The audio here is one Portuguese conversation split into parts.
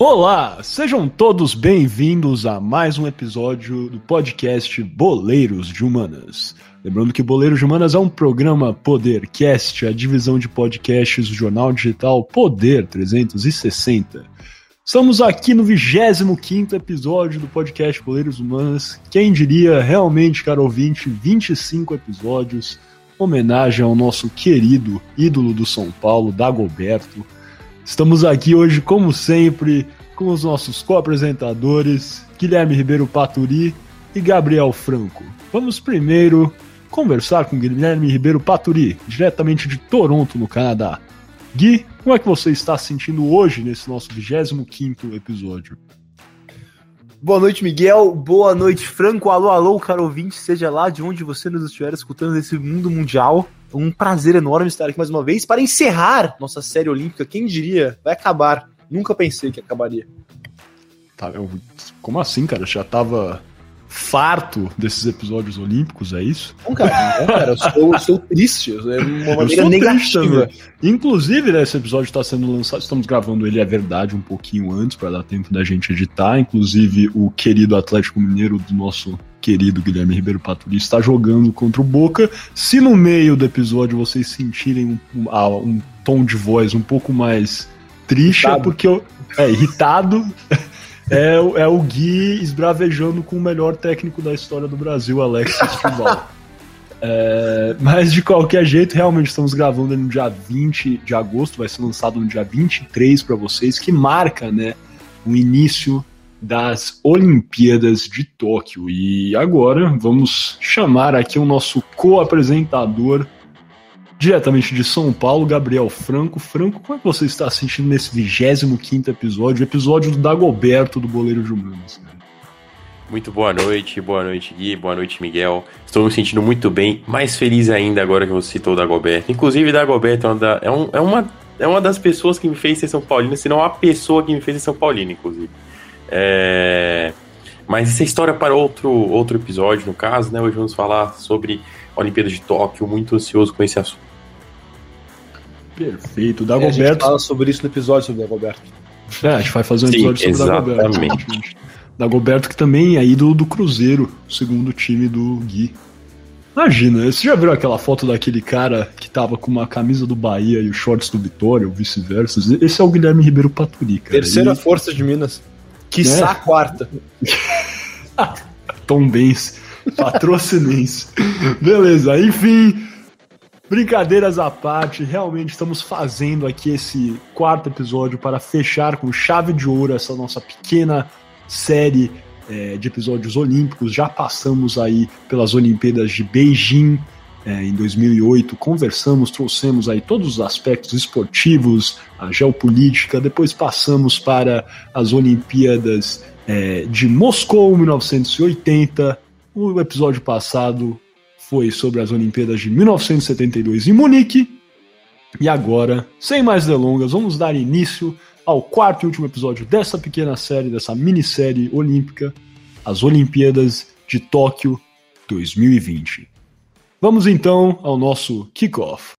Olá, sejam todos bem-vindos a mais um episódio do podcast Boleiros de Humanas. Lembrando que Boleiros de Humanas é um programa Podercast, a divisão de podcasts do jornal digital Poder 360. Estamos aqui no 25 episódio do podcast Boleiros Humanas. Quem diria, realmente, caro ouvinte, 25 episódios. Homenagem ao nosso querido ídolo do São Paulo, Dagoberto Estamos aqui hoje, como sempre, com os nossos co-apresentadores, Guilherme Ribeiro Paturi e Gabriel Franco. Vamos primeiro conversar com Guilherme Ribeiro Paturi, diretamente de Toronto, no Canadá. Gui, como é que você está se sentindo hoje nesse nosso 25º episódio? Boa noite, Miguel. Boa noite, Franco. Alô, alô, caro ouvinte, seja lá de onde você nos estiver escutando nesse mundo mundial. Um prazer enorme estar aqui mais uma vez para encerrar nossa série olímpica. Quem diria? Vai acabar. Nunca pensei que acabaria. Tá, eu, como assim, cara? Já tava farto desses episódios olímpicos, é isso? Não, cara, não, cara, eu sou, eu sou triste, é uma maneira negativa. Inclusive, né, esse episódio está sendo lançado, estamos gravando ele, é verdade, um pouquinho antes, para dar tempo da gente editar. Inclusive, o querido Atlético Mineiro do nosso querido Guilherme Ribeiro Paturi está jogando contra o Boca. Se no meio do episódio vocês sentirem um, um, um tom de voz um pouco mais triste, é irritado. é porque eu. É, irritado. É, é o Gui esbravejando com o melhor técnico da história do Brasil, Alex Estival. É, mas de qualquer jeito, realmente estamos gravando no dia 20 de agosto, vai ser lançado no dia 23 para vocês, que marca né, o início das Olimpíadas de Tóquio. E agora vamos chamar aqui o nosso co-apresentador diretamente de São Paulo, Gabriel Franco. Franco, como é que você está sentindo nesse 25 episódio, episódio do Dagoberto do Boleiro de Humanos? Muito boa noite, boa noite Gui, boa noite Miguel. Estou me sentindo muito bem, mais feliz ainda agora que você citou o Dagoberto. Inclusive, Dagoberto é uma, é, um, é, uma, é uma das pessoas que me fez ser São Paulino, se não a pessoa que me fez ser São Paulino, inclusive. É... Mas essa história para outro, outro episódio, no caso, né? Hoje vamos falar sobre a Olimpíada de Tóquio, muito ansioso com esse assunto. Perfeito. O Dagoberto. É, a gente fala sobre isso no episódio sobre o Dagoberto. É, a gente vai fazer um episódio Sim, sobre o Dagoberto. Dagoberto, que também é ídolo do Cruzeiro, segundo time do Gui. Imagina, você já viu aquela foto daquele cara que tava com uma camisa do Bahia e os shorts do Vitória, ou vice-versa? Esse é o Guilherme Ribeiro Paturi, cara. Terceira Ele... força de Minas. Que é. quarta. Tom Benz, patrocinense. Beleza, enfim. Brincadeiras à parte, realmente estamos fazendo aqui esse quarto episódio para fechar com chave de ouro essa nossa pequena série é, de episódios olímpicos. Já passamos aí pelas Olimpíadas de Beijing é, em 2008, conversamos, trouxemos aí todos os aspectos esportivos, a geopolítica, depois passamos para as Olimpíadas é, de Moscou, 1980. O episódio passado foi sobre as Olimpíadas de 1972 em Munique. E agora, sem mais delongas, vamos dar início ao quarto e último episódio dessa pequena série, dessa minissérie olímpica, as Olimpíadas de Tóquio 2020. Vamos então ao nosso kickoff.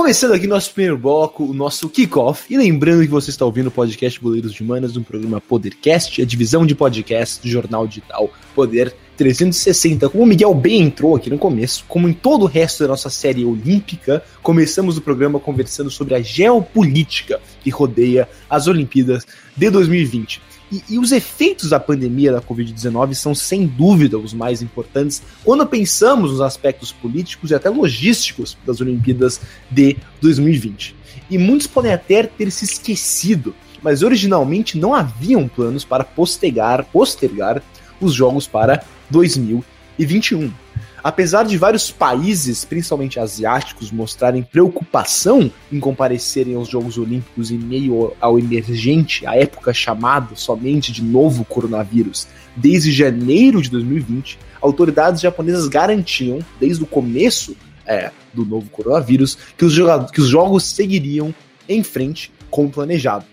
Começando aqui nosso primeiro bloco, o nosso kickoff. E lembrando que você está ouvindo o podcast Boleiros de Manas, um programa Podercast, a divisão de podcast do jornal digital Poder 360. Como o Miguel bem entrou aqui no começo, como em todo o resto da nossa série olímpica, começamos o programa conversando sobre a geopolítica que rodeia as Olimpíadas de 2020. E, e, os efeitos da pandemia da Covid-19 são, sem dúvida, os mais importantes quando pensamos nos aspectos políticos e até logísticos das Olimpíadas de 2020. E muitos podem até ter se esquecido, mas originalmente não haviam planos para postergar, postergar os Jogos para 2021. Apesar de vários países, principalmente asiáticos, mostrarem preocupação em comparecerem aos Jogos Olímpicos em meio ao emergente, a época chamada somente de novo coronavírus, desde janeiro de 2020, autoridades japonesas garantiam, desde o começo é, do novo coronavírus, que os, que os jogos seguiriam em frente como planejado.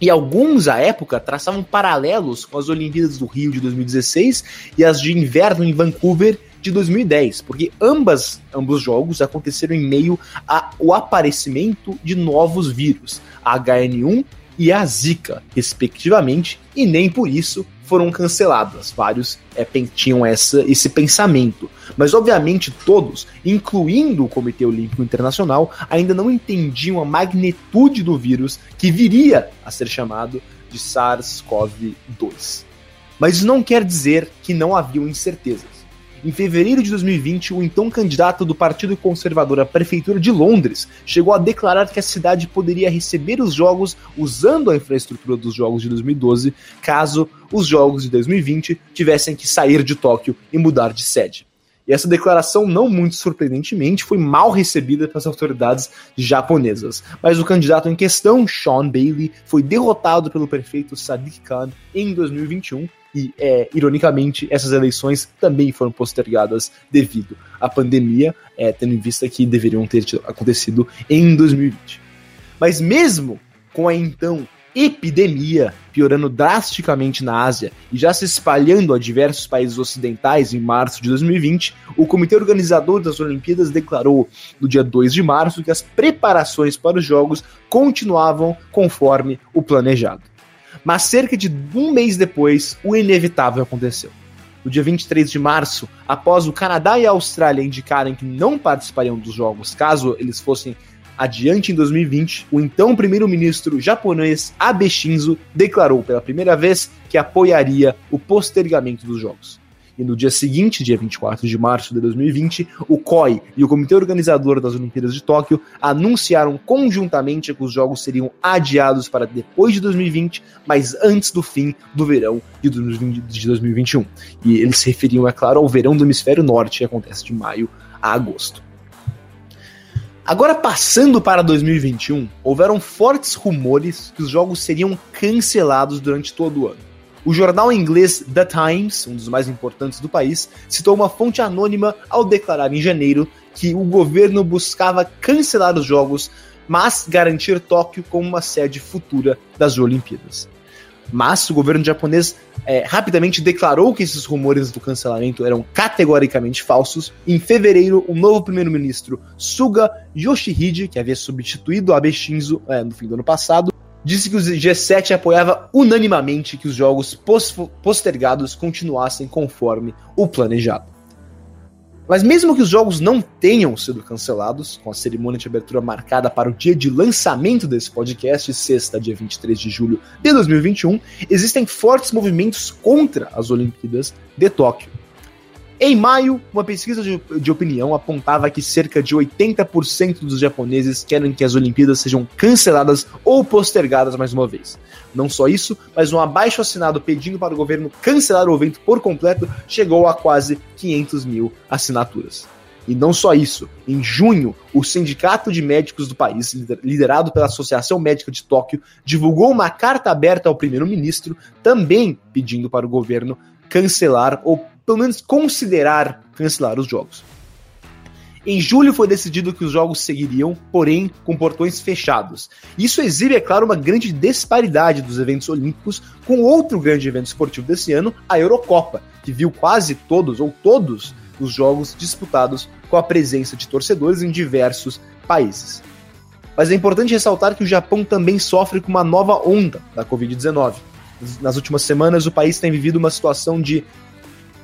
E alguns, à época, traçavam paralelos com as Olimpíadas do Rio de 2016 e as de inverno em Vancouver de 2010, porque ambas, ambos jogos aconteceram em meio ao aparecimento de novos vírus, a HN1 e a Zika, respectivamente, e nem por isso foram canceladas. Vários é, tinham essa, esse pensamento. Mas, obviamente, todos, incluindo o Comitê Olímpico Internacional, ainda não entendiam a magnitude do vírus que viria a ser chamado de SARS-CoV-2. Mas isso não quer dizer que não haviam incertezas. Em fevereiro de 2020, o então candidato do Partido Conservador à Prefeitura de Londres chegou a declarar que a cidade poderia receber os jogos usando a infraestrutura dos jogos de 2012, caso os jogos de 2020 tivessem que sair de Tóquio e mudar de sede. E essa declaração, não muito surpreendentemente, foi mal recebida pelas autoridades japonesas. Mas o candidato em questão, Sean Bailey, foi derrotado pelo prefeito Sadiq Khan em 2021 e, é, ironicamente, essas eleições também foram postergadas devido à pandemia, é, tendo em vista que deveriam ter acontecido em 2020. Mas mesmo com a então epidemia piorando drasticamente na Ásia e já se espalhando a diversos países ocidentais em março de 2020, o comitê organizador das Olimpíadas declarou no dia 2 de março que as preparações para os Jogos continuavam conforme o planejado. Mas cerca de um mês depois, o inevitável aconteceu. No dia 23 de março, após o Canadá e a Austrália indicarem que não participariam dos Jogos caso eles fossem adiante em 2020, o então primeiro-ministro japonês Abe Shinzo declarou pela primeira vez que apoiaria o postergamento dos Jogos. E no dia seguinte, dia 24 de março de 2020, o COI e o Comitê Organizador das Olimpíadas de Tóquio anunciaram conjuntamente que os Jogos seriam adiados para depois de 2020, mas antes do fim do verão de 2021. E eles se referiam, é claro, ao verão do hemisfério norte, que acontece de maio a agosto. Agora, passando para 2021, houveram fortes rumores que os jogos seriam cancelados durante todo o ano. O jornal inglês The Times, um dos mais importantes do país, citou uma fonte anônima ao declarar em janeiro que o governo buscava cancelar os jogos, mas garantir Tóquio como uma sede futura das Olimpíadas. Mas o governo japonês é, rapidamente declarou que esses rumores do cancelamento eram categoricamente falsos. Em fevereiro, o novo primeiro-ministro Suga Yoshihide, que havia substituído Abe Shinzo é, no fim do ano passado, disse que o G7 apoiava unanimamente que os jogos postergados continuassem conforme o planejado. Mas mesmo que os jogos não tenham sido cancelados, com a cerimônia de abertura marcada para o dia de lançamento desse podcast, sexta, dia 23 de julho de 2021, existem fortes movimentos contra as Olimpíadas de Tóquio. Em maio, uma pesquisa de, de opinião apontava que cerca de 80% dos japoneses querem que as Olimpíadas sejam canceladas ou postergadas mais uma vez. Não só isso, mas um abaixo assinado pedindo para o governo cancelar o evento por completo chegou a quase 500 mil assinaturas. E não só isso, em junho, o Sindicato de Médicos do país, liderado pela Associação Médica de Tóquio, divulgou uma carta aberta ao primeiro-ministro, também pedindo para o governo cancelar ou pelo menos considerar cancelar os jogos. Em julho foi decidido que os jogos seguiriam, porém com portões fechados. Isso exibe, é claro, uma grande disparidade dos eventos olímpicos com outro grande evento esportivo desse ano, a Eurocopa, que viu quase todos ou todos os jogos disputados com a presença de torcedores em diversos países. Mas é importante ressaltar que o Japão também sofre com uma nova onda da Covid-19. Nas últimas semanas, o país tem vivido uma situação de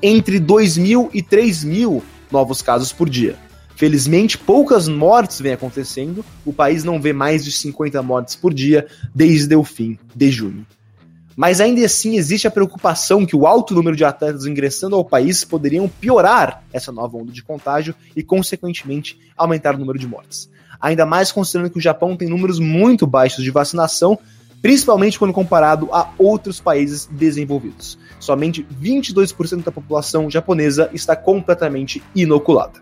entre 2 mil e 3 mil novos casos por dia. Felizmente, poucas mortes vêm acontecendo, o país não vê mais de 50 mortes por dia desde o fim de junho. Mas ainda assim existe a preocupação que o alto número de atletas ingressando ao país poderiam piorar essa nova onda de contágio e, consequentemente, aumentar o número de mortes. Ainda mais considerando que o Japão tem números muito baixos de vacinação, principalmente quando comparado a outros países desenvolvidos somente 22% da população japonesa está completamente inoculada.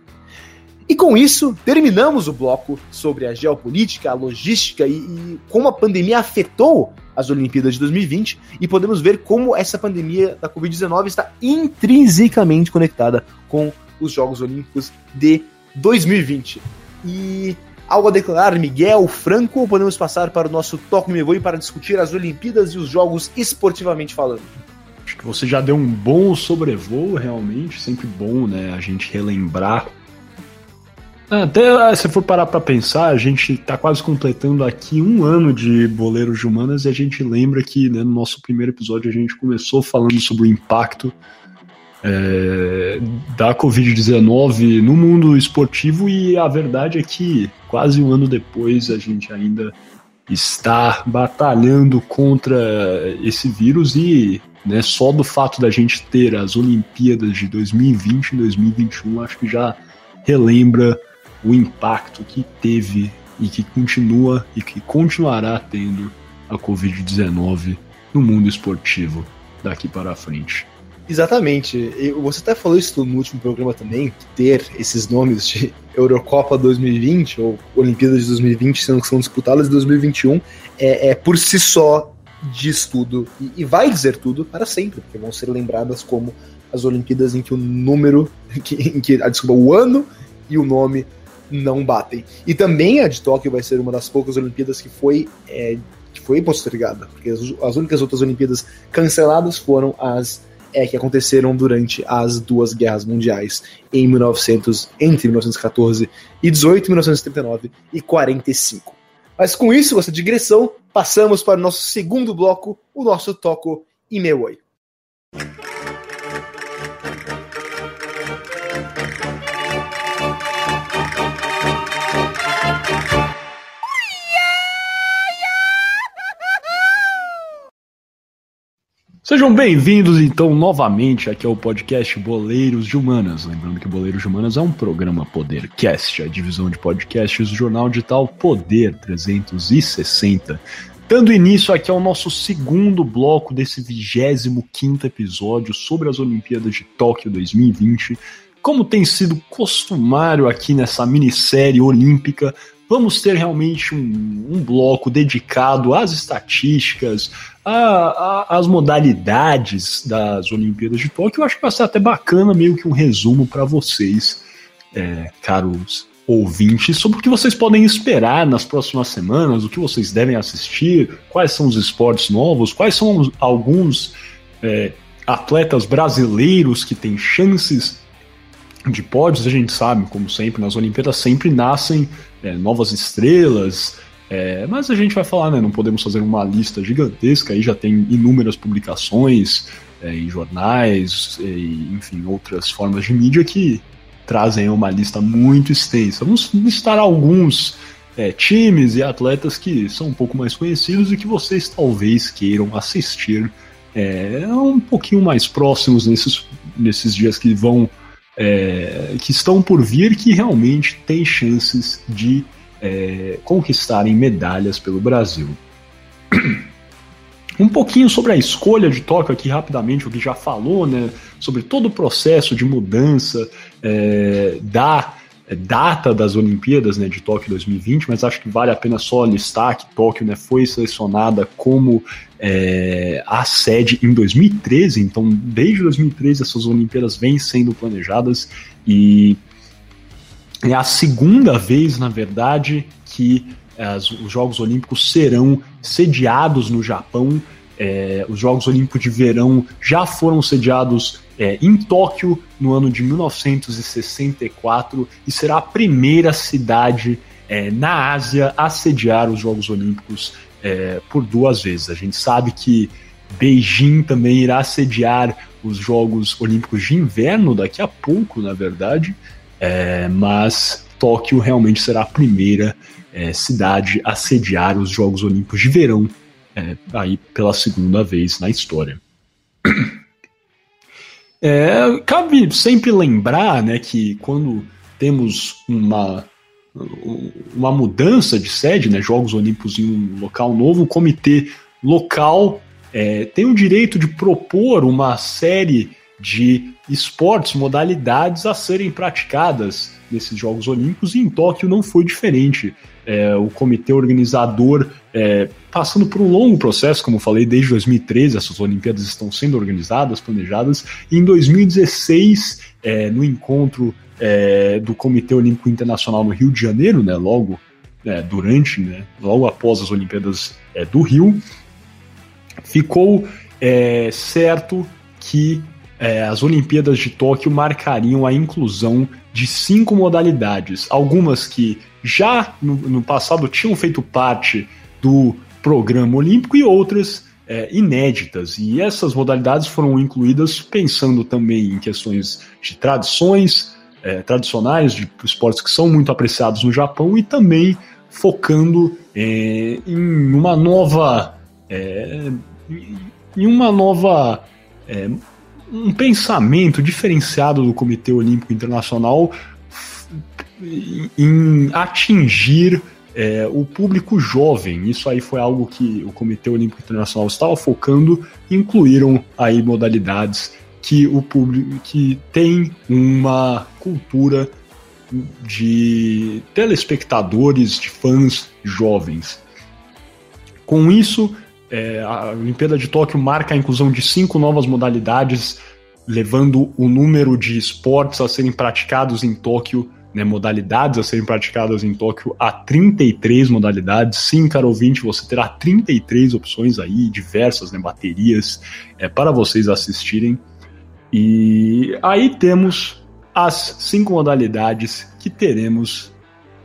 E com isso, terminamos o bloco sobre a geopolítica, a logística e, e, como a pandemia afetou as Olimpíadas de 2020 e podemos ver como essa pandemia da Covid-19 está intrinsecamente conectada com os Jogos Olímpicos de 2020. E algo a declarar, Miguel Franco, ou podemos passar para o nosso Toque Me Voe para discutir as Olimpíadas e os Jogos esportivamente falando? Acho que você já deu um bom sobrevoo, realmente. Sempre bom, né? A gente relembrar. Até ah, se for parar para pensar, a gente está quase completando aqui um ano de Boleiros de Humanas e a gente lembra que né, no nosso primeiro episódio a gente começou falando sobre o impacto é, da Covid-19 no mundo esportivo e a verdade é que quase um ano depois a gente ainda está batalhando contra esse vírus e né, só do fato da gente ter as Olimpíadas de 2020 e 2021 acho que já relembra o impacto que teve e que continua e que continuará tendo a Covid-19 no mundo esportivo daqui para frente. Exatamente. Você até falou isso no último programa também, ter esses nomes de Eurocopa 2020 ou Olimpíadas de 2020 sendo que são disputadas em 2021 é, é por si só diz tudo e, e, vai dizer tudo para sempre, porque vão ser lembradas como as Olimpíadas em que o número, que, em que, a, desculpa, o ano e o nome não batem. E também a de Tóquio vai ser uma das poucas Olimpíadas que foi é, que foi postergada, porque as, as únicas outras Olimpíadas canceladas foram as é, que aconteceram durante as duas guerras mundiais em 1900, entre 1914 e 18, 1939 e 45. Mas com isso, essa digressão, passamos para o nosso segundo bloco, o nosso Toco Imewoi. Sejam bem-vindos, então, novamente aqui ao podcast Boleiros de Humanas. Lembrando que Boleiros de Humanas é um programa Podercast, a divisão de podcasts do jornal digital Poder 360. Dando início aqui ao nosso segundo bloco desse 25 episódio sobre as Olimpíadas de Tóquio 2020. Como tem sido costumário aqui nessa minissérie olímpica, vamos ter realmente um, um bloco dedicado às estatísticas, a, a, modalidades das Olimpíadas de Tóquio. Eu acho que vai ser até bacana, meio que um resumo para vocês, é, caros ouvintes, sobre o que vocês podem esperar nas próximas semanas, o que vocês devem assistir, quais são os esportes novos, quais são alguns é, atletas brasileiros que têm chances de pódios. A gente sabe, como sempre, nas Olimpíadas sempre nascem é, novas estrelas. É, mas a gente vai falar, né? Não podemos fazer uma lista gigantesca, aí já tem inúmeras publicações é, em jornais, e, enfim, outras formas de mídia que trazem uma lista muito extensa. Vamos listar alguns é, times e atletas que são um pouco mais conhecidos e que vocês talvez queiram assistir é, um pouquinho mais próximos nesses, nesses dias que vão é, que estão por vir que realmente têm chances de é, conquistarem medalhas pelo Brasil. Um pouquinho sobre a escolha de Tóquio aqui rapidamente, o que já falou, né, sobre todo o processo de mudança é, da data das Olimpíadas né, de Tóquio 2020, mas acho que vale a pena só listar que Tóquio né, foi selecionada como é, a sede em 2013, então desde 2013 essas Olimpíadas vêm sendo planejadas e é a segunda vez, na verdade, que as, os Jogos Olímpicos serão sediados no Japão. É, os Jogos Olímpicos de Verão já foram sediados é, em Tóquio no ano de 1964 e será a primeira cidade é, na Ásia a sediar os Jogos Olímpicos é, por duas vezes. A gente sabe que Beijing também irá sediar os Jogos Olímpicos de Inverno daqui a pouco, na verdade, é, mas Tóquio realmente será a primeira é, cidade a sediar os Jogos Olímpicos de Verão, é, aí pela segunda vez na história. É, cabe sempre lembrar né, que quando temos uma uma mudança de sede, né, Jogos Olímpicos em um local novo, o comitê local é, tem o direito de propor uma série de esportes, modalidades a serem praticadas nesses Jogos Olímpicos e em Tóquio não foi diferente. É, o comitê organizador, é, passando por um longo processo, como falei, desde 2013, essas Olimpíadas estão sendo organizadas, planejadas, e em 2016, é, no encontro é, do Comitê Olímpico Internacional no Rio de Janeiro, né, logo é, durante, né, logo após as Olimpíadas é, do Rio, ficou certo que as Olimpíadas de Tóquio marcariam a inclusão de cinco modalidades, algumas que já no, no passado tinham feito parte do programa olímpico e outras é, inéditas. E essas modalidades foram incluídas pensando também em questões de tradições é, tradicionais, de esportes que são muito apreciados no Japão e também focando é, em uma nova. É, em uma nova. Um pensamento diferenciado do Comitê Olímpico Internacional em atingir é, o público jovem. Isso aí foi algo que o Comitê Olímpico Internacional estava focando. Incluíram aí modalidades que o público que tem uma cultura de telespectadores, de fãs jovens. Com isso, é, a Olimpíada de Tóquio marca a inclusão de cinco novas modalidades, levando o número de esportes a serem praticados em Tóquio, né, modalidades a serem praticadas em Tóquio, a 33 modalidades. Sim, caro ouvinte, você terá 33 opções aí, diversas, né, baterias, é, para vocês assistirem. E aí temos as cinco modalidades que teremos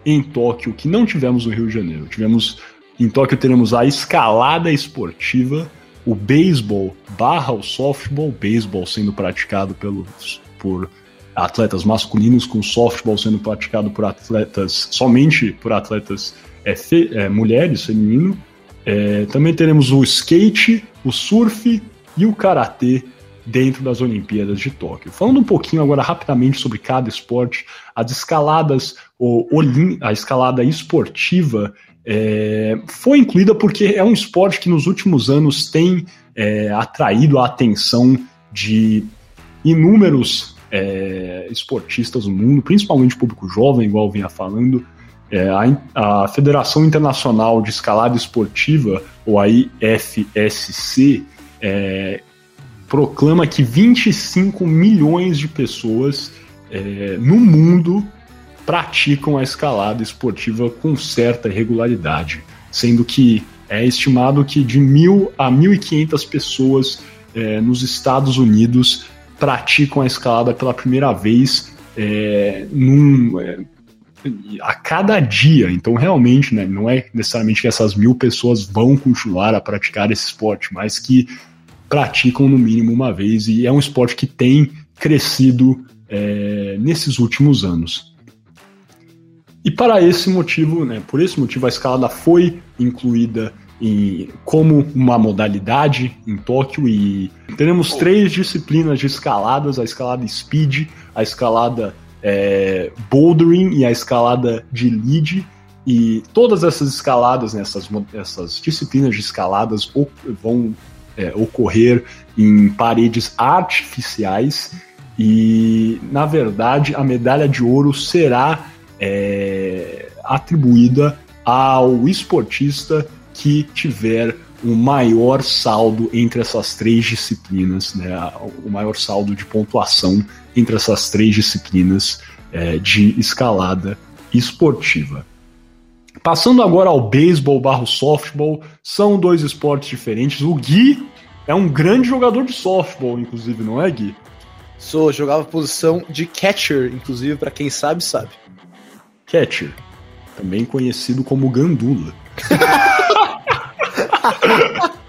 em Tóquio, que não tivemos no Rio de Janeiro. Tivemos em Tóquio teremos a escalada esportiva, o beisebol barra o softball, beisebol sendo praticado pelos, por atletas masculinos, com softball sendo praticado por atletas, somente por atletas é, fe, é, mulheres, feminino. É, também teremos o skate, o surf e o karatê dentro das Olimpíadas de Tóquio. Falando um pouquinho agora rapidamente sobre cada esporte, as escaladas, a escalada esportiva é, foi incluída porque é um esporte que nos últimos anos tem é, atraído a atenção de inúmeros é, esportistas do mundo, principalmente público jovem, igual eu vinha falando. É, a, a, Federação Internacional de Escalada Esportiva, ou a IFSC, é, proclama que 25 milhões de pessoas é, no mundo praticam a escalada esportiva com certa regularidade, sendo que é estimado que de mil a 1.500 pessoas é, nos Estados Unidos praticam a escalada pela primeira vez é, num, é, a cada dia. Então, realmente, né, não é necessariamente que essas mil pessoas vão continuar a praticar esse esporte, mas que praticam no mínimo uma vez. E é um esporte que tem crescido é, nesses últimos anos. E para esse motivo, né, por esse motivo, a escalada foi incluída em, como uma modalidade em Tóquio e teremos três disciplinas de escaladas: a escalada speed, a escalada é, bouldering e a escalada de lead. E todas essas escaladas, né, essas, essas disciplinas de escaladas vão é, ocorrer em paredes artificiais. E, na verdade, a medalha de ouro será é, atribuída ao esportista que tiver o maior saldo entre essas três disciplinas, né, o maior saldo de pontuação entre essas três disciplinas é, de escalada esportiva. Passando agora ao beisebol barro softball, são dois esportes diferentes. O Gui é um grande jogador de softball, inclusive, não é, Gui? Sou, jogava posição de catcher, inclusive, para quem sabe, sabe. Catcher, também conhecido como Gandula.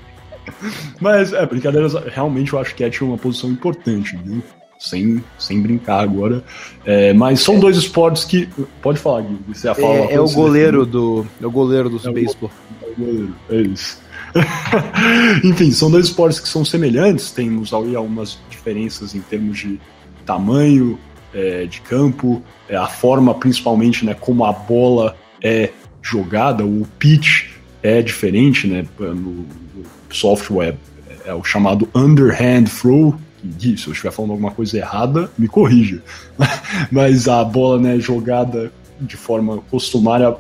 Mas, é, brincadeiras, realmente eu acho Catcher uma posição importante, viu? Sem, sem brincar agora. É, mas são dois esportes que. Pode falar, Gui. Você é, é o goleiro do. É o goleiro do é beisebol. É o goleiro, é isso. Enfim, são dois esportes que são semelhantes, temos aí algumas diferenças em termos de tamanho, é, de campo, é, a forma principalmente né, como a bola é jogada, o pitch é diferente, né? No, software é, é o chamado underhand throw, se eu estiver falando alguma coisa errada, me corrija. Mas a bola né, jogada de forma costumária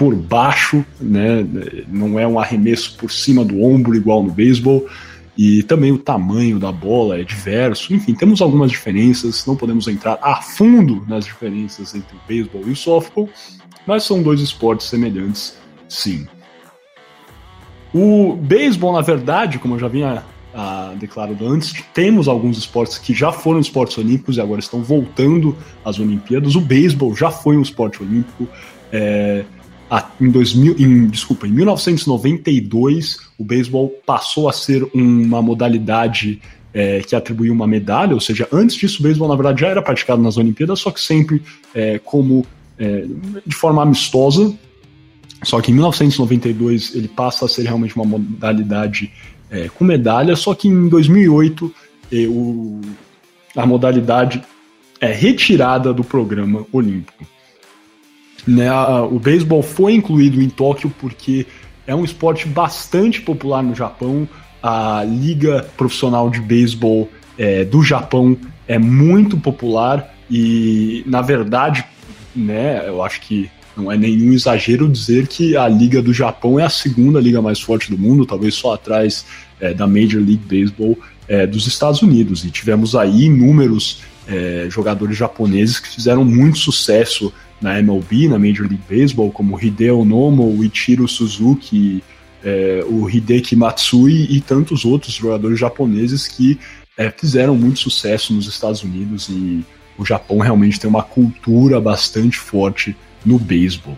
por baixo, né? Não é um arremesso por cima do ombro igual no beisebol e também o tamanho da bola é diverso. Enfim, temos algumas diferenças, não podemos entrar a fundo nas diferenças entre o beisebol e o softball, mas são dois esportes semelhantes, sim. O beisebol, na verdade, como eu já vinha ah, declarado antes. Temos alguns esportes que já foram esportes olímpicos e agora estão voltando às Olimpíadas. O beisebol já foi um esporte olímpico. É, em 2000, em, desculpa, em 1992, o beisebol passou a ser uma modalidade é, que atribuía uma medalha, ou seja, antes disso o beisebol na verdade já era praticado nas Olimpíadas, só que sempre é, como é, de forma amistosa. Só que em 1992 ele passa a ser realmente uma modalidade é, com medalha, só que em 2008 é, o, a modalidade é retirada do programa olímpico. Né, o beisebol foi incluído em Tóquio porque é um esporte bastante popular no Japão. A liga profissional de beisebol é, do Japão é muito popular e, na verdade, né, eu acho que não é nenhum exagero dizer que a liga do Japão é a segunda liga mais forte do mundo, talvez só atrás é, da Major League Baseball é, dos Estados Unidos. E tivemos aí inúmeros é, jogadores japoneses que fizeram muito sucesso na MLB, na Major League Baseball, como Hideo Nomo, o Ichiro Suzuki, é, o Hideki Matsui e tantos outros jogadores japoneses que é, fizeram muito sucesso nos Estados Unidos e o Japão realmente tem uma cultura bastante forte no beisebol.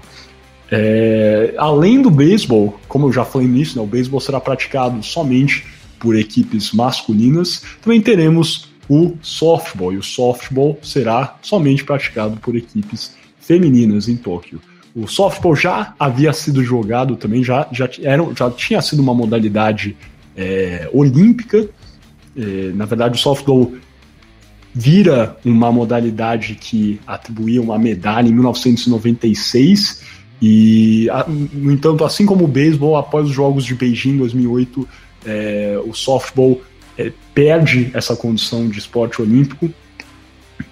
É, além do beisebol, como eu já falei nisso, né, o beisebol será praticado somente por equipes masculinas. Também teremos o softball, e o softball será somente praticado por equipes femininas em Tóquio. O softball já havia sido jogado também, já, já, era, já tinha sido uma modalidade é, olímpica. É, na verdade, o softball vira uma modalidade que atribuía uma medalha em 1996. E, no entanto, assim como o beisebol, após os Jogos de Beijing em 2008, é, o softball é, perde essa condição de esporte olímpico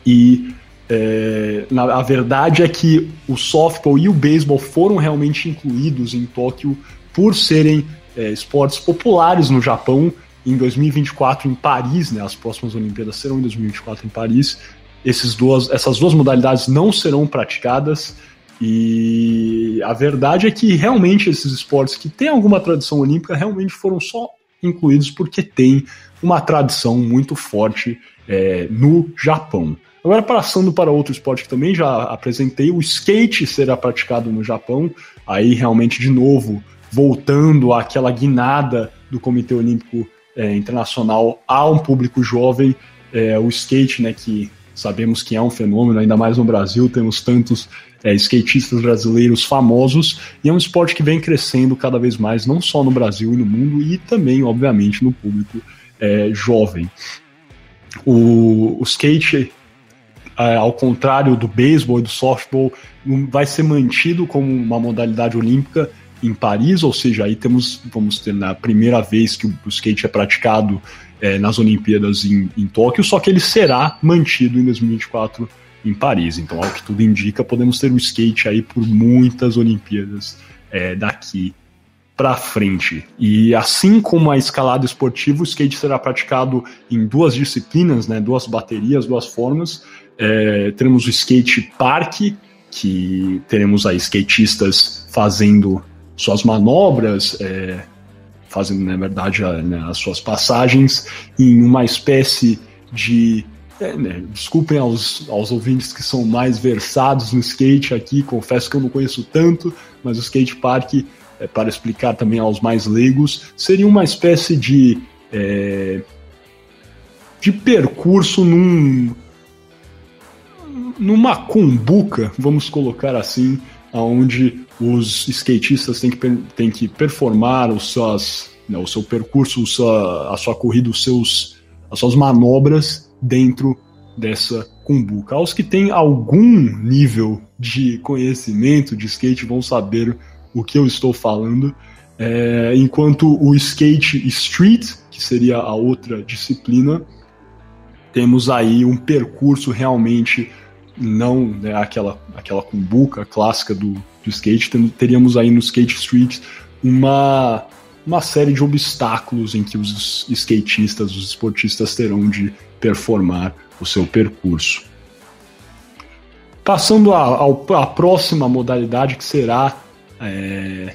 e é, na, a verdade é que o softball e o beisebol foram realmente incluídos em Tóquio por serem é, esportes populares no Japão. Em 2024 em Paris, né, as próximas Olimpíadas serão em 2024 em Paris. Esses duas, essas duas modalidades não serão praticadas. E a verdade é que realmente esses esportes que têm alguma tradição olímpica realmente foram só incluídos porque tem uma tradição muito forte é, no Japão. Agora, passando para outro esporte que também já apresentei, o skate será praticado no Japão. Aí, realmente, de novo, voltando àquela guinada do Comitê Olímpico é, Internacional a um público jovem, é, o skate, né, que sabemos que é um fenômeno, ainda mais no Brasil, temos tantos é, skatistas brasileiros famosos, e é um esporte que vem crescendo cada vez mais, não só no Brasil e no mundo, e também, obviamente, no público é, jovem. O, o skate ao contrário do beisebol e do softball, vai ser mantido como uma modalidade olímpica em Paris, ou seja, aí temos, vamos ter na primeira vez que o, skate é praticado é, nas Olimpíadas em, em Tóquio, só que ele será mantido em 2024 em Paris. Então, ao que tudo indica, podemos ter o skate aí por muitas Olimpíadas é, daqui para frente. E assim como a escalada esportiva, o skate será praticado em duas disciplinas, né, duas baterias, duas formas. É, teremos o skate park, que teremos aí skatistas fazendo suas manobras, é, fazendo, na verdade, a, né, as suas passagens em uma espécie de. É, né, desculpem aos, aos ouvintes que são mais versados no skate aqui, confesso que eu não conheço tanto, mas o skate park, é, para explicar também aos mais leigos, seria uma espécie de. É, de percurso num, numa cumbuca, vamos colocar assim, onde os skatistas têm que, têm que performar os seus, né, o seu percurso, sua, a sua corrida, os seus, as suas manobras dentro dessa cumbuca. Aos que têm algum nível de conhecimento de skate vão saber o que eu estou falando. É, enquanto o skate street, que seria a outra disciplina, temos aí um percurso realmente não né, aquela, aquela cumbuca clássica do, do skate, teríamos aí no Skate Street uma, uma série de obstáculos em que os skatistas, os esportistas terão de performar o seu percurso. Passando à próxima modalidade que será é,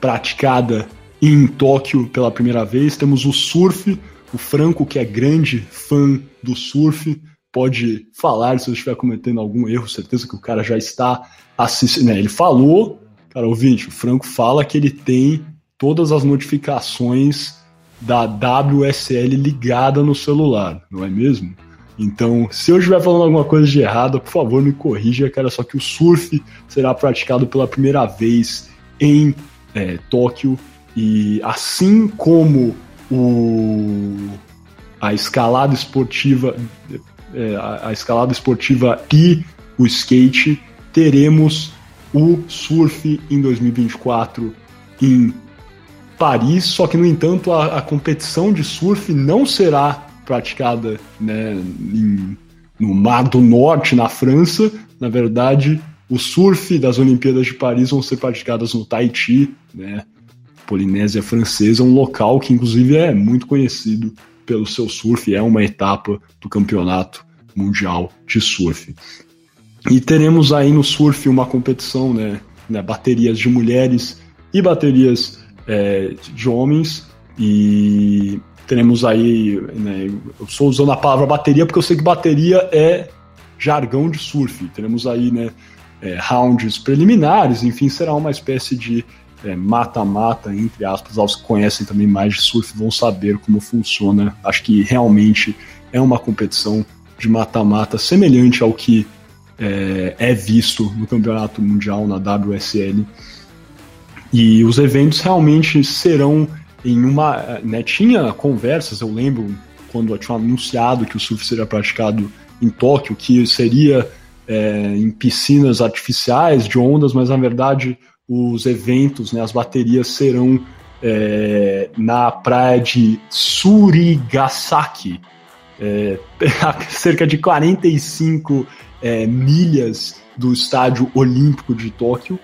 praticada em Tóquio pela primeira vez, temos o surf. o Franco, que é grande fã do surf, pode falar se eu estiver cometendo algum erro, certeza que o cara já está assistindo. Né? Ele falou, cara, ouvinte, o Franco fala que ele tem todas as notificações da WSL ligada no celular, não é mesmo? Então, se eu estiver falando alguma coisa de errado, por favor, me corrija, cara. Só que o surf será praticado pela primeira vez em é, Tóquio e assim como o, a escalada esportiva, a, a escalada esportiva e o skate, teremos o surf em 2024 em Paris, só que no entanto a, a competição de surf não será praticada né, em, no Mar do Norte, na França. Na verdade, o surf das Olimpíadas de Paris vão ser praticadas no Tahiti, né, Polinésia Francesa, um local que inclusive é muito conhecido pelo seu surf, é uma etapa do campeonato mundial de surf. E teremos aí no surf uma competição, né, né baterias de mulheres e baterias é, de homens, e teremos aí, né, eu estou usando a palavra bateria porque eu sei que bateria é jargão de surf. Teremos aí, né, é, rounds preliminares, enfim, será uma espécie de é, mata-mata, é, entre aspas, aos que conhecem também mais de surf vão saber como funciona. Acho que realmente é uma competição de mata-mata semelhante ao que é, é visto no Campeonato Mundial, na WSL. E os eventos realmente serão em uma. Né, tinha conversas, eu lembro, quando tinha anunciado que o surf seria praticado em Tóquio, que seria é, em piscinas artificiais de ondas, mas na verdade os eventos, né, as baterias serão é, na praia de Surigasaki, é, cerca de 45 é, milhas do estádio olímpico de Tóquio.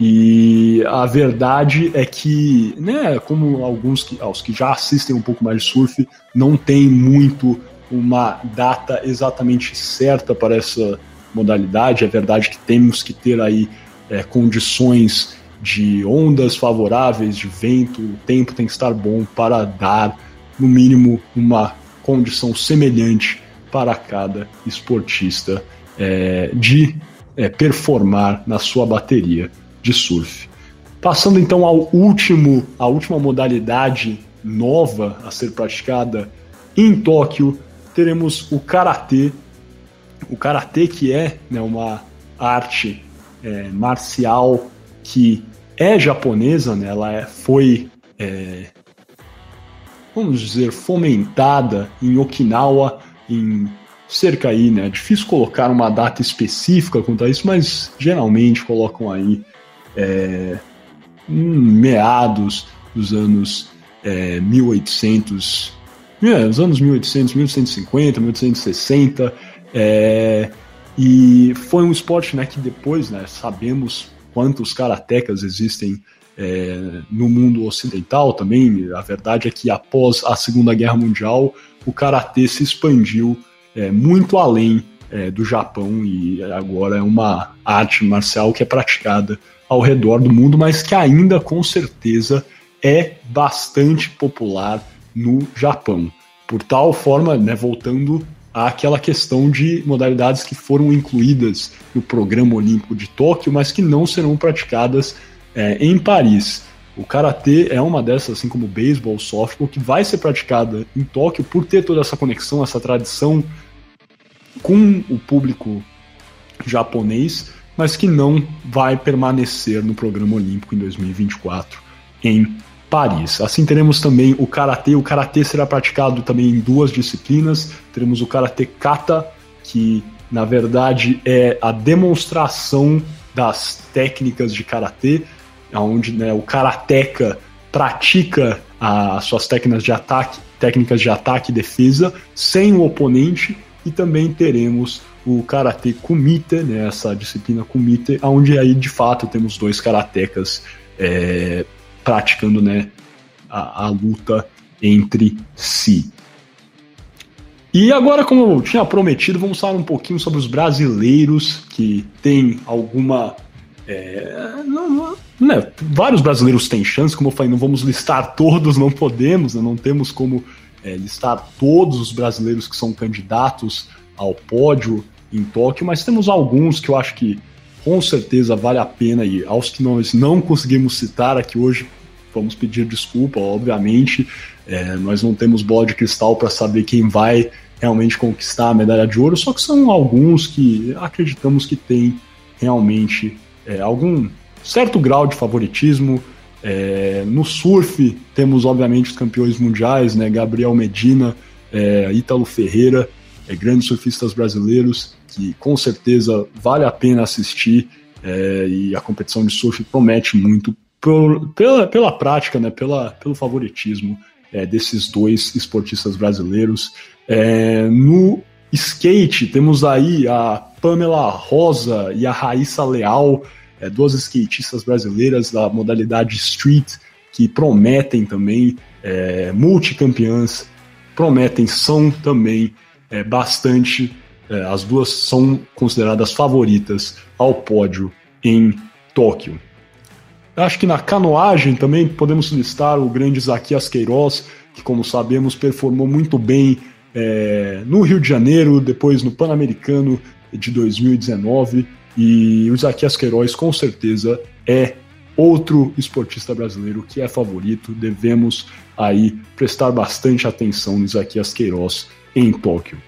E a verdade é que, né, como alguns que, aos que já assistem um pouco mais de surf, não tem muito uma data exatamente certa para essa modalidade. É verdade que temos que ter aí é, condições de ondas favoráveis, de vento, o tempo tem que estar bom para dar, no mínimo, uma condição semelhante para cada esportista é, de é, performar na sua bateria de surf. Passando então ao último, a última modalidade nova a ser praticada em Tóquio, teremos o karatê. O karatê que é né, uma arte é, marcial que é japonesa, né, ela é, foi, é, vamos dizer, fomentada em Okinawa em cerca aí, né? Difícil colocar uma data específica quanto a isso, mas geralmente colocam aí é, meados dos anos é, 1800, é, os anos 1800, 1850, 1860, é, e foi um esporte né, que depois né, sabemos quantos karatecas existem é, no mundo ocidental também. A verdade é que após a Segunda Guerra Mundial, o karatê se expandiu é, muito além é, do Japão e agora é uma arte marcial que é praticada ao redor do mundo, mas que ainda com certeza é bastante popular no Japão. Por tal forma, né, voltando àquela questão de modalidades que foram incluídas no programa olímpico de Tóquio, mas que não serão praticadas é, em Paris. O karatê é uma dessas, assim como o beisebol, o softball, que vai ser praticada em Tóquio por ter toda essa conexão, essa tradição com o público japonês, mas que não vai permanecer no programa olímpico em 2024 em Paris. Assim teremos também o karatê. O karatê será praticado também em duas disciplinas. Teremos o karatê kata, que na verdade é a demonstração das técnicas de karatê, onde né, o karateka pratica as suas técnicas de ataque, técnicas de ataque e defesa sem o oponente, e também teremos o Karate Kumite, né, essa disciplina Kumite, onde aí de fato temos dois karatecas é, praticando né, a, a, luta entre si. E agora, como eu tinha prometido, vamos falar um pouquinho sobre os brasileiros que têm alguma. É, não, né, vários brasileiros têm chance, como eu falei, não vamos listar todos, não podemos, né, não temos como é, listar todos os brasileiros que são candidatos ao pódio em Tóquio, mas temos alguns que eu acho que com certeza vale a pena e aos que nós não conseguimos citar aqui hoje, vamos pedir desculpa, obviamente. É, nós não temos bola de cristal para saber quem vai realmente conquistar a medalha de ouro, só que são alguns que acreditamos que tem realmente é, algum certo grau de favoritismo. É, no surf, temos obviamente os campeões mundiais, né? Gabriel Medina, é, Ítalo Ferreira, é, grandes surfistas brasileiros, que com certeza vale a pena assistir. É, e a competição de surf promete muito por, pela, pela prática, né, pela, pelo favoritismo é, desses dois esportistas brasileiros. É, no skate, temos aí a Pamela Rosa e a Raíssa Leal, é, duas skatistas brasileiras da modalidade street, que prometem também, é, multicampeãs, prometem, são também é, bastante. É, as duas são consideradas favoritas ao pódio em Tóquio. Acho que na canoagem também podemos listar o grande Zaquias Queiroz, que, como sabemos, performou muito bem é, no Rio de Janeiro, depois no Pan-Americano de 2019. E o Zaquias Queiroz, com certeza, é outro esportista brasileiro que é favorito. Devemos aí prestar bastante atenção no Zaquias Queiroz em Tóquio.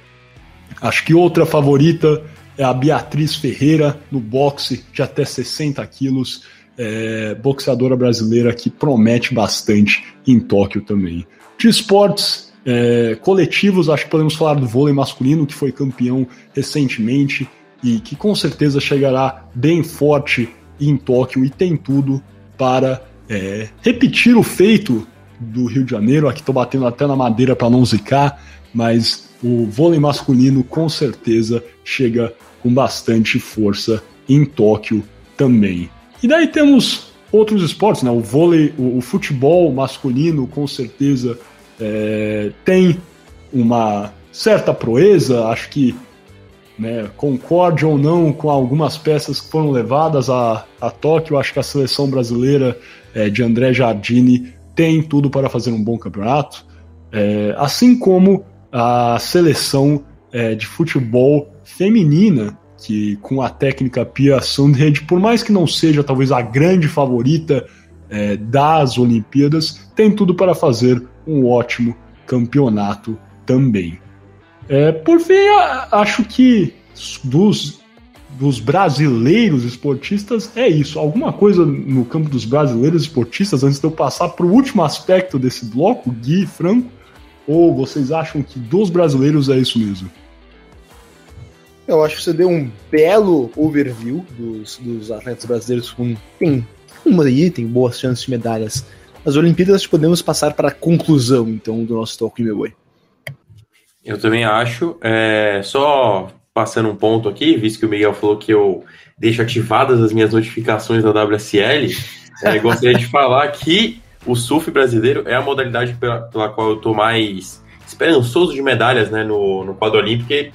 Acho que outra favorita é a Beatriz Ferreira, no boxe de até 60 quilos é, boxeadora brasileira que promete bastante em Tóquio também. De esportes é, coletivos, acho que podemos falar do vôlei masculino, que foi campeão recentemente e que com certeza chegará bem forte em Tóquio e tem tudo para é, repetir o feito do Rio de Janeiro. Aqui estou batendo até na madeira para não zicar, mas o vôlei masculino com certeza chega com bastante força em Tóquio também. E daí temos outros esportes, né? O vôlei, o, o futebol masculino, com certeza, é, tem uma certa proeza. Acho que né, concorde ou não com algumas peças que foram levadas a, a Tóquio. Acho que a seleção brasileira é, de André Jardini tem tudo para fazer um bom campeonato, é, assim como a seleção é, de futebol feminina que com a técnica Pia Sundhage, por mais que não seja talvez a grande favorita é, das Olimpíadas, tem tudo para fazer um ótimo campeonato também. É, por fim, acho que dos, dos brasileiros esportistas é isso. Alguma coisa no campo dos brasileiros esportistas, antes de eu passar para o último aspecto desse bloco, Gui Franco, ou vocês acham que dos brasileiros é isso mesmo? Eu acho que você deu um belo overview dos, dos atletas brasileiros com tem uma aí, tem boas chances de medalhas. As Olimpíadas podemos passar para a conclusão, então, do nosso talk, meu boi. Eu também acho. É, só passando um ponto aqui, visto que o Miguel falou que eu deixo ativadas as minhas notificações da WSL, é, gostaria de falar que o surf brasileiro é a modalidade pela, pela qual eu estou mais esperançoso de medalhas né, no, no quadro olímpico,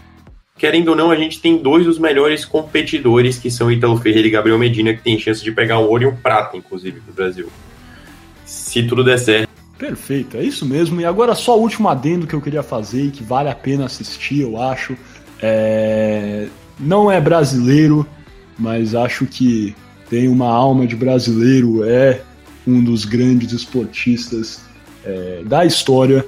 querendo ou não, a gente tem dois dos melhores competidores, que são Italo Ferreira e Gabriel Medina, que tem chance de pegar um ouro e um prata, inclusive, pro Brasil. Se tudo der certo. Perfeito, é isso mesmo. E agora só o último adendo que eu queria fazer e que vale a pena assistir, eu acho. É... Não é brasileiro, mas acho que tem uma alma de brasileiro, é um dos grandes esportistas é, da história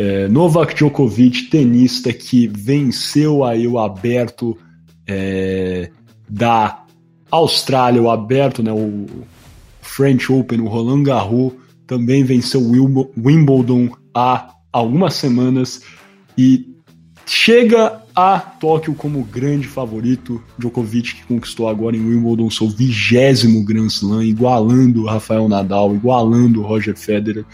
é, Novak Djokovic, tenista que venceu aí o aberto é, da Austrália, o aberto, né, o French Open, o Roland Garros, também venceu Wimbledon há algumas semanas e chega a Tóquio como grande favorito. Djokovic que conquistou agora em Wimbledon seu vigésimo Grand Slam, igualando Rafael Nadal, igualando Roger Federer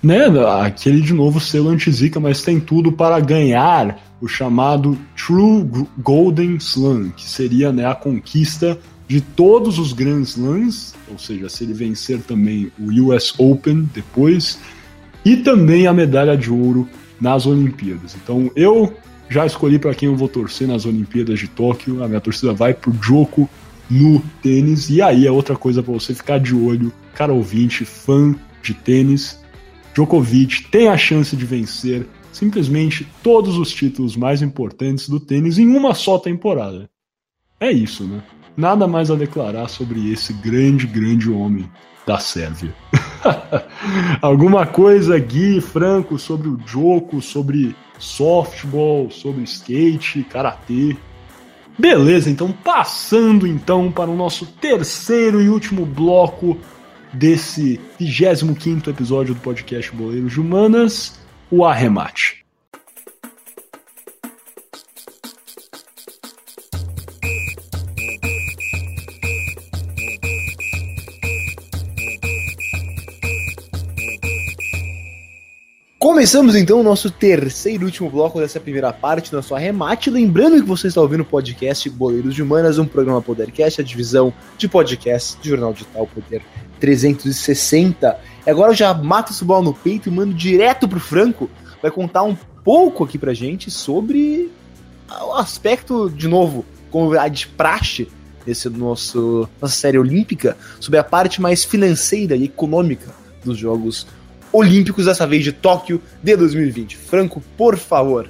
né, aquele de novo selo anti-zica, mas tem tudo para ganhar o chamado True Golden Slam, que seria né, a conquista de todos os Grand Slams, ou seja, se ele vencer também o US Open depois, e também a medalha de ouro nas Olimpíadas. Então eu já escolhi para quem eu vou torcer nas Olimpíadas de Tóquio, a minha torcida vai pro Joko no tênis, e aí é outra coisa para você ficar de olho, cara ouvinte, fã de tênis, Djokovic tem a chance de vencer simplesmente todos os títulos mais importantes do tênis em uma só temporada. É isso, né? Nada mais a declarar sobre esse grande, grande homem da Sérvia. Alguma coisa, Gui, Franco, sobre o Joko, sobre softball, sobre skate, karatê. Beleza, então passando então para o nosso terceiro e último bloco desse 25 episódio do podcast Boleiros de Humanas, o arremate. Começamos então o nosso terceiro e último bloco dessa primeira parte, nosso arremate. Lembrando que você está ouvindo o podcast Boleiros de Humanas, um programa Podercast, a divisão de podcast do Jornal Digital Poder 360. E agora eu já mato esse bola no peito e mando direto pro Franco. Vai contar um pouco aqui pra gente sobre o aspecto, de novo, como a de praxe desse nosso nossa série olímpica, sobre a parte mais financeira e econômica dos Jogos Olímpicos, dessa vez de Tóquio de 2020. Franco, por favor.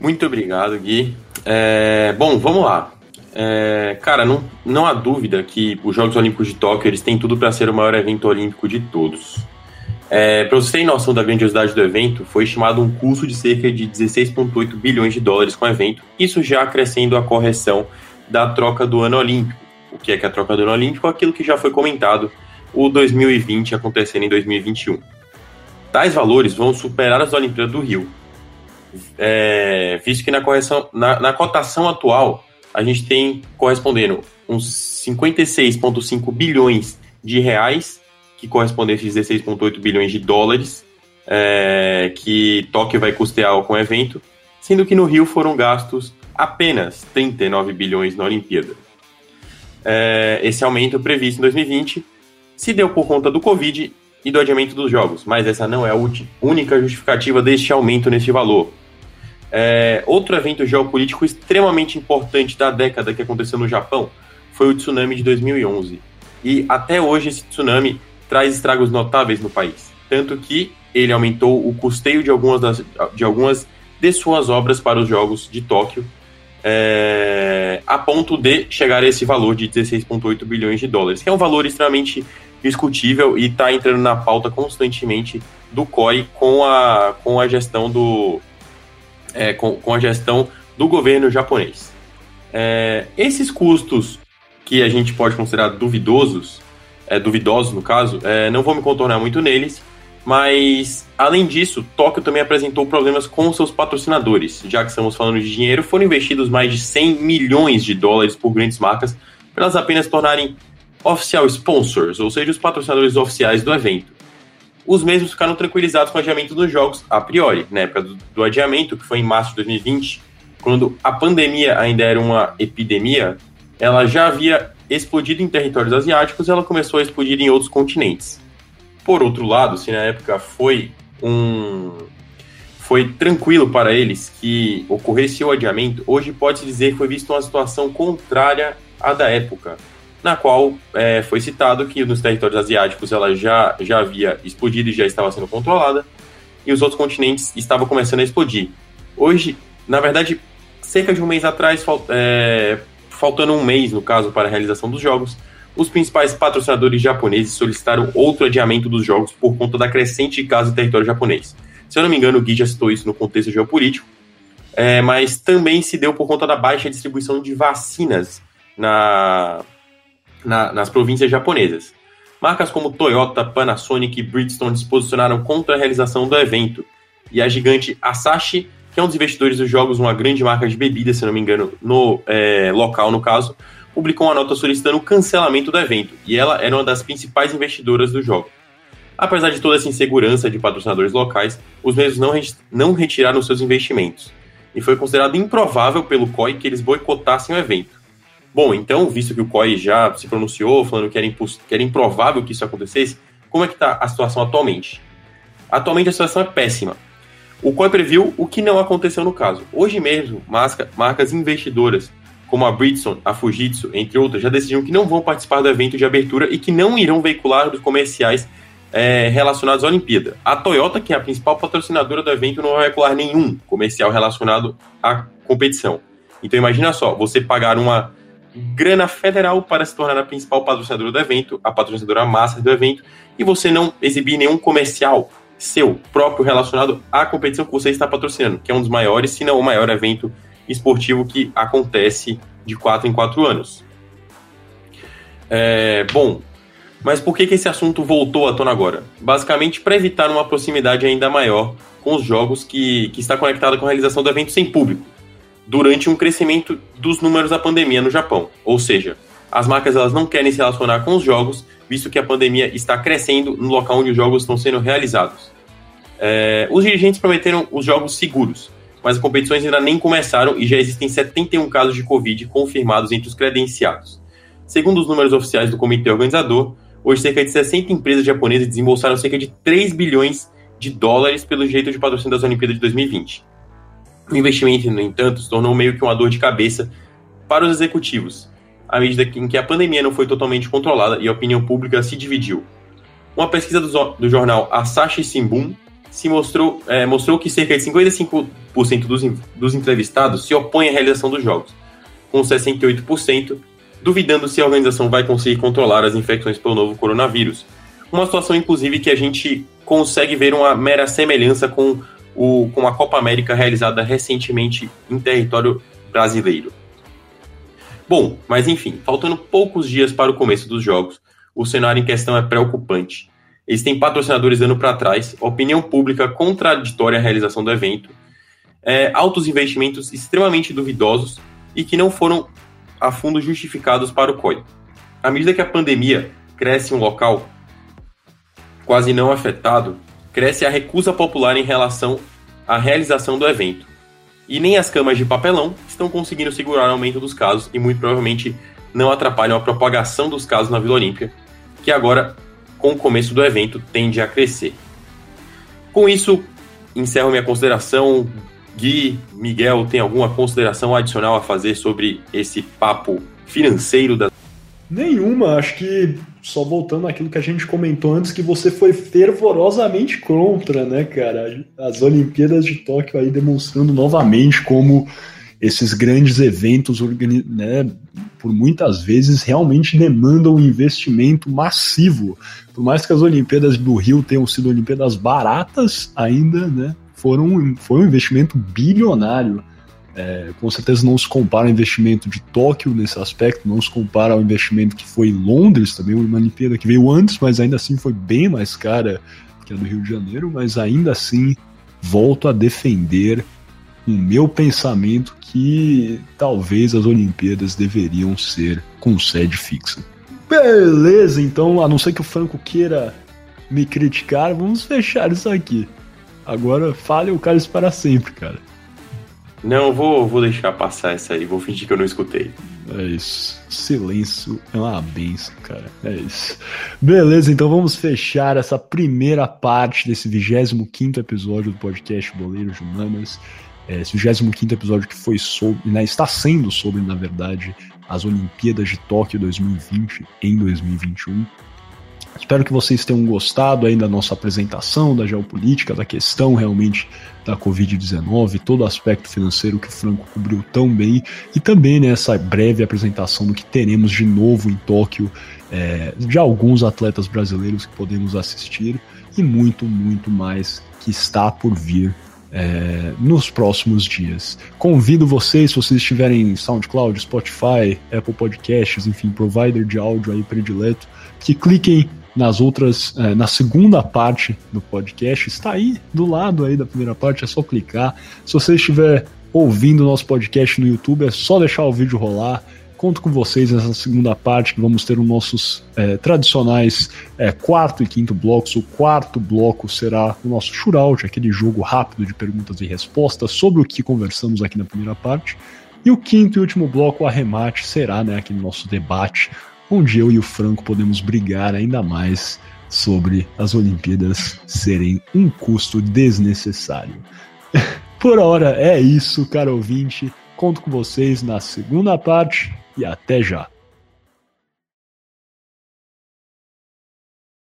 Muito obrigado, Gui. É, bom, vamos lá. É, cara, não, não há dúvida que os Jogos Olímpicos de Tóquio eles têm tudo para ser o maior evento olímpico de todos. É, para você ter noção da grandiosidade do evento, foi estimado um custo de cerca de 16,8 bilhões de dólares com o evento, isso já acrescendo a correção da troca do ano olímpico. O que é que é a troca do ano olímpico? Aquilo que já foi comentado o 2020 acontecendo em 2021. Tais valores vão superar as Olimpíadas do Rio, é, visto que na, correção, na, na cotação atual a gente tem correspondendo uns 56,5 bilhões de reais, que correspondem a esses 16,8 bilhões de dólares, é, que Tóquio vai custear com o evento, sendo que no Rio foram gastos apenas 39 bilhões na Olimpíada. É, esse aumento previsto em 2020 se deu por conta do Covid e do adiamento dos jogos, mas essa não é a única justificativa deste aumento nesse valor. É, outro evento geopolítico extremamente importante da década que aconteceu no Japão foi o tsunami de 2011. E até hoje esse tsunami traz estragos notáveis no país, tanto que ele aumentou o custeio de algumas, das, de, algumas de suas obras para os Jogos de Tóquio, é, a ponto de chegar a esse valor de 16,8 bilhões de dólares, que é um valor extremamente discutível e está entrando na pauta constantemente do COI com a, com a gestão do é, com, com, a gestão do governo japonês. É, esses custos que a gente pode considerar duvidosos, é, duvidosos no caso, é, não vou me contornar muito neles, mas além disso, Tóquio também apresentou problemas com seus patrocinadores. Já que estamos falando de dinheiro, foram investidos mais de 100 milhões de dólares por grandes marcas para elas apenas tornarem oficial sponsors, ou seja, os patrocinadores oficiais do evento. Os mesmos ficaram tranquilizados com o adiamento dos jogos a priori, na época do, do adiamento, que foi em março de 2020, quando a pandemia ainda era uma epidemia, ela já havia explodido em territórios asiáticos, ela começou a explodir em outros continentes. Por outro lado, se na época foi um foi tranquilo para eles que ocorresse o adiamento, hoje pode-se dizer que foi visto uma situação contrária à da época, na qual é, foi citado que nos territórios asiáticos ela já, já havia explodido e já estava sendo controlada, e os outros continentes estavam começando a explodir. Hoje, na verdade, cerca de um mês atrás, fal é, faltando um mês, no caso, para a realização dos jogos, os principais patrocinadores japoneses solicitaram outro adiamento dos jogos por conta da crescente caso do território japonês. Se eu não me engano, o Gui já citou isso no contexto geopolítico, é, mas também se deu por conta da baixa distribuição de vacinas na, na, nas províncias japonesas. Marcas como Toyota, Panasonic e Bridgestone se posicionaram contra a realização do evento. E a gigante Asahi, que é um dos investidores dos jogos, uma grande marca de bebida, se não me engano, no é, local no caso, publicou uma nota solicitando o cancelamento do evento. E ela era uma das principais investidoras do jogo. Apesar de toda essa insegurança de patrocinadores locais, os mesmos não, não retiraram seus investimentos. E foi considerado improvável pelo COI que eles boicotassem o evento. Bom, então, visto que o COI já se pronunciou, falando que era, que era improvável que isso acontecesse, como é que está a situação atualmente? Atualmente a situação é péssima. O COI previu o que não aconteceu no caso. Hoje mesmo, marcas investidoras como a Bridgestone, a Fujitsu, entre outras, já decidiram que não vão participar do evento de abertura e que não irão veicular os comerciais é, relacionados à Olimpíada. A Toyota, que é a principal patrocinadora do evento, não vai colar nenhum comercial relacionado à competição. Então imagina só, você pagar uma grana federal para se tornar a principal patrocinadora do evento, a patrocinadora massa do evento, e você não exibir nenhum comercial seu próprio relacionado à competição que você está patrocinando, que é um dos maiores, se não o maior evento esportivo que acontece de quatro em quatro anos. É, bom, mas por que, que esse assunto voltou à tona agora? Basicamente para evitar uma proximidade ainda maior com os jogos que, que está conectada com a realização do evento sem público, durante um crescimento dos números da pandemia no Japão. Ou seja, as marcas elas não querem se relacionar com os jogos, visto que a pandemia está crescendo no local onde os jogos estão sendo realizados. É, os dirigentes prometeram os jogos seguros, mas as competições ainda nem começaram e já existem 71 casos de Covid confirmados entre os credenciados. Segundo os números oficiais do comitê organizador, hoje cerca de 60 empresas japonesas desembolsaram cerca de 3 bilhões de dólares pelo jeito de patrocínio das Olimpíadas de 2020. O investimento, no entanto, se tornou meio que uma dor de cabeça para os executivos, à medida em que a pandemia não foi totalmente controlada e a opinião pública se dividiu. Uma pesquisa do, do jornal Asahi Shimbun se mostrou, é, mostrou que cerca de 55% dos, dos entrevistados se opõem à realização dos jogos, com 68% duvidando se a organização vai conseguir controlar as infecções pelo novo coronavírus. Uma situação, inclusive, que a gente consegue ver uma mera semelhança com, o, com a Copa América realizada recentemente em território brasileiro. Bom, mas enfim, faltando poucos dias para o começo dos jogos, o cenário em questão é preocupante. Eles têm patrocinadores dando para trás, opinião pública contraditória à realização do evento, é, altos investimentos extremamente duvidosos e que não foram a fundo justificados para o COI. À medida que a pandemia cresce em um local quase não afetado, cresce a recusa popular em relação à realização do evento. E nem as camas de papelão estão conseguindo segurar o aumento dos casos e muito provavelmente não atrapalham a propagação dos casos na Vila Olímpia, que agora, com o começo do evento, tende a crescer. Com isso, encerro minha consideração. Gui, Miguel, tem alguma consideração adicional a fazer sobre esse papo financeiro da. Nenhuma, acho que só voltando àquilo que a gente comentou antes, que você foi fervorosamente contra, né, cara? As Olimpíadas de Tóquio aí demonstrando novamente como esses grandes eventos, né, por muitas vezes, realmente demandam um investimento massivo. Por mais que as Olimpíadas do Rio tenham sido Olimpíadas baratas, ainda, né, foram, foi um investimento bilionário. É, com certeza não se compara ao investimento de Tóquio nesse aspecto, não se compara ao investimento que foi em Londres, também uma Olimpíada que veio antes, mas ainda assim foi bem mais cara que a do Rio de Janeiro, mas ainda assim volto a defender o meu pensamento que talvez as Olimpíadas deveriam ser com sede fixa. Beleza, então, a não ser que o Franco queira me criticar, vamos fechar isso aqui. Agora fale o cara para sempre, cara. Não, vou, vou deixar passar essa aí, vou fingir que eu não escutei. É isso. Silêncio é uma benção, cara. É isso. Beleza, então vamos fechar essa primeira parte desse 25 episódio do podcast Boleiros de Humanas. É, esse 25 episódio que foi sobre, né, está sendo sobre, na verdade, as Olimpíadas de Tóquio 2020 em 2021. Espero que vocês tenham gostado aí da nossa apresentação, da geopolítica, da questão realmente da Covid-19, todo o aspecto financeiro que o Franco cobriu tão bem, e também nessa né, breve apresentação do que teremos de novo em Tóquio, é, de alguns atletas brasileiros que podemos assistir, e muito, muito mais que está por vir é, nos próximos dias. Convido vocês, se vocês estiverem em SoundCloud, Spotify, Apple Podcasts, enfim, provider de áudio aí predileto, que cliquem nas outras, é, na segunda parte do podcast, está aí do lado aí da primeira parte, é só clicar. Se você estiver ouvindo o nosso podcast no YouTube, é só deixar o vídeo rolar. Conto com vocês nessa segunda parte, que vamos ter os nossos é, tradicionais é, quarto e quinto blocos. O quarto bloco será o nosso shootout, aquele jogo rápido de perguntas e respostas sobre o que conversamos aqui na primeira parte. E o quinto e último bloco, o arremate, será né, aquele nosso debate onde eu e o Franco podemos brigar ainda mais sobre as Olimpíadas serem um custo desnecessário. Por hora é isso, caro ouvinte. Conto com vocês na segunda parte e até já.